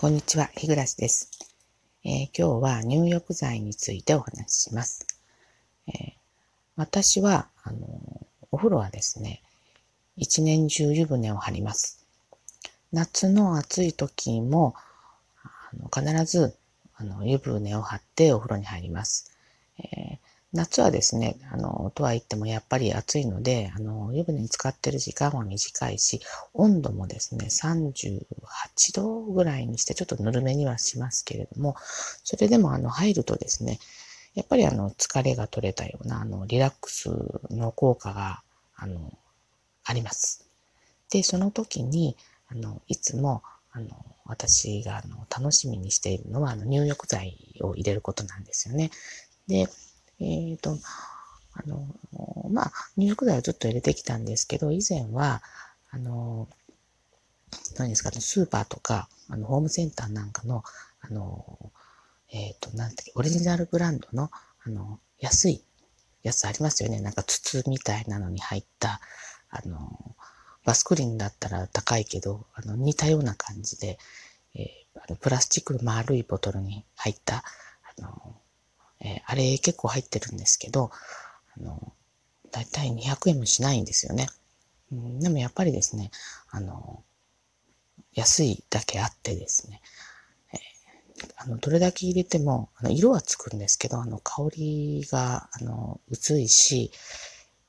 こんにちは、日暮です、えー、今日は入浴剤についてお話しします。えー、私は、あの、お風呂はですね、一年中湯船を張ります。夏の暑い時も、あの必ずあの湯船を張ってお風呂に入ります。えー、夏はですね、あの、とは言ってもやっぱり暑いので、あの、湯船に浸かってる時間は短いし、温度もですね、38度ぐらいにしてちょっとぬるめにはしますけれども、それでもあの、入るとですね、やっぱりあの、疲れが取れたような、あの、リラックスの効果が、あの、あります。で、その時に、あの、いつも、あの、私があの楽しみにしているのは、あの入浴剤を入れることなんですよね。で、えっ、ー、と、あの、まあ、入浴剤をちょっと入れてきたんですけど、以前は、あの、何ですかね、スーパーとか、あの、ホームセンターなんかの、あの、えっ、ー、と、なんて、オリジナルブランドの、あの、安いやつありますよね。なんか筒みたいなのに入った、あの、バスクリンだったら高いけど、あの、似たような感じで、えー、あのプラスチックの丸いボトルに入った、あれ結構入ってるんですけど、あの、だいたい200円もしないんですよね。うん、でもやっぱりですね、あの、安いだけあってですね、え、あの、どれだけ入れても、あの、色はつくんですけど、あの、香りが、あの、薄いし、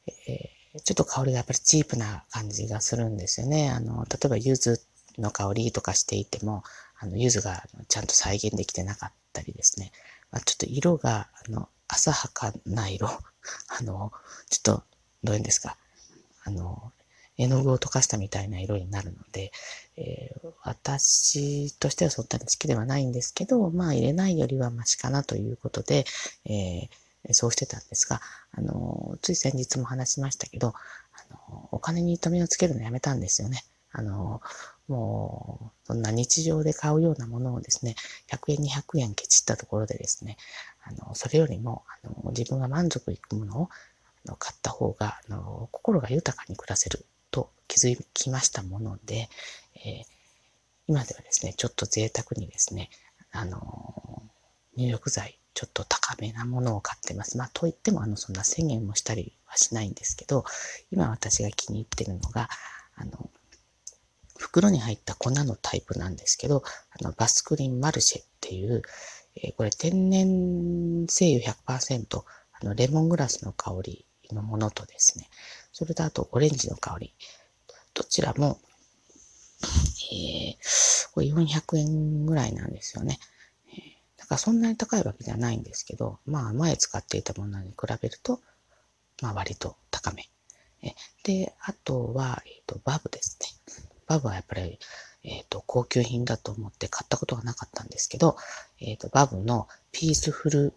えー、ちょっと香りがやっぱりチープな感じがするんですよね。あの、例えば柚子の香りとかしていても、あの、柚子がちゃんと再現できてなかったりですね。あ、ちょっと色が、あの、浅はかな色。あの、ちょっと、どういうんですか。あの、絵の具を溶かしたみたいな色になるので、えー、私としてはそんなに好きではないんですけど、まあ入れないよりはマシかなということで、えー、そうしてたんですが、あの、つい先日も話しましたけど、あの、お金に糸目をつけるのやめたんですよね。あの、もう、そんな日常で買うようなものをですね、100円、200円ケチったところでですね、あの、それよりも、あの、自分が満足いくものをあの買った方が、あの、心が豊かに暮らせると気づきましたもので、えー、今ではですね、ちょっと贅沢にですね、あの、入浴剤、ちょっと高めなものを買ってます。まあ、といっても、あの、そんな1000円もしたりはしないんですけど、今私が気に入ってるのが、あの、袋に入った粉のタイプなんですけど、あのバスクリンマルシェっていう、えー、これ天然精油100%、あのレモングラスの香りのものとですね、それとあとオレンジの香り、どちらも、えー、これ400円ぐらいなんですよね。だからそんなに高いわけじゃないんですけど、まあ前使っていたものに比べると、まあ割と高め。で、あとは、えっ、ー、と、バブですね。バブはやっぱり、えっ、ー、と、高級品だと思って買ったことがなかったんですけど、えっ、ー、と、バブのピースフル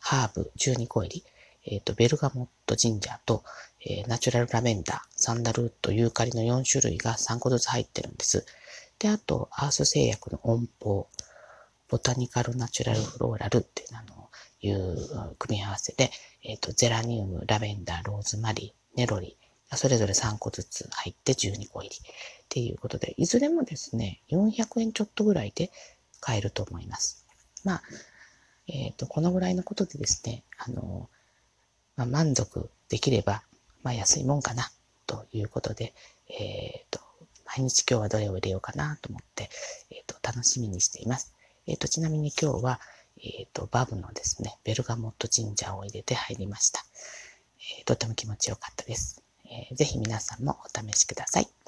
ハーブ12個入り、えっ、ー、と、ベルガモットジンジャーと、えー、ナチュラルラベンダー、サンダルウッド、ユーカリの4種類が3個ずつ入ってるんです。で、あと、アース製薬の音符、ボタニカルナチュラルフローラルっていうあの、いう組み合わせで、えっ、と、ゼラニウム、ラベンダー、ローズマリー、ネロリーそれぞれ3個ずつ入って12個入りっていうことで、いずれもですね、400円ちょっとぐらいで買えると思います。まあ、えっ、ー、と、このぐらいのことでですね、あの、まあ、満足できれば、まあ安いもんかな、ということで、えっ、ー、と、毎日今日はどれを入れようかなと思って、えっ、ー、と、楽しみにしています。えっ、と、ちなみに今日は、えっ、と、バブのですね、ベルガモットジンジャーを入れて入りました。えとても気持ちよかったです。えー、ぜひ皆さんもお試しください。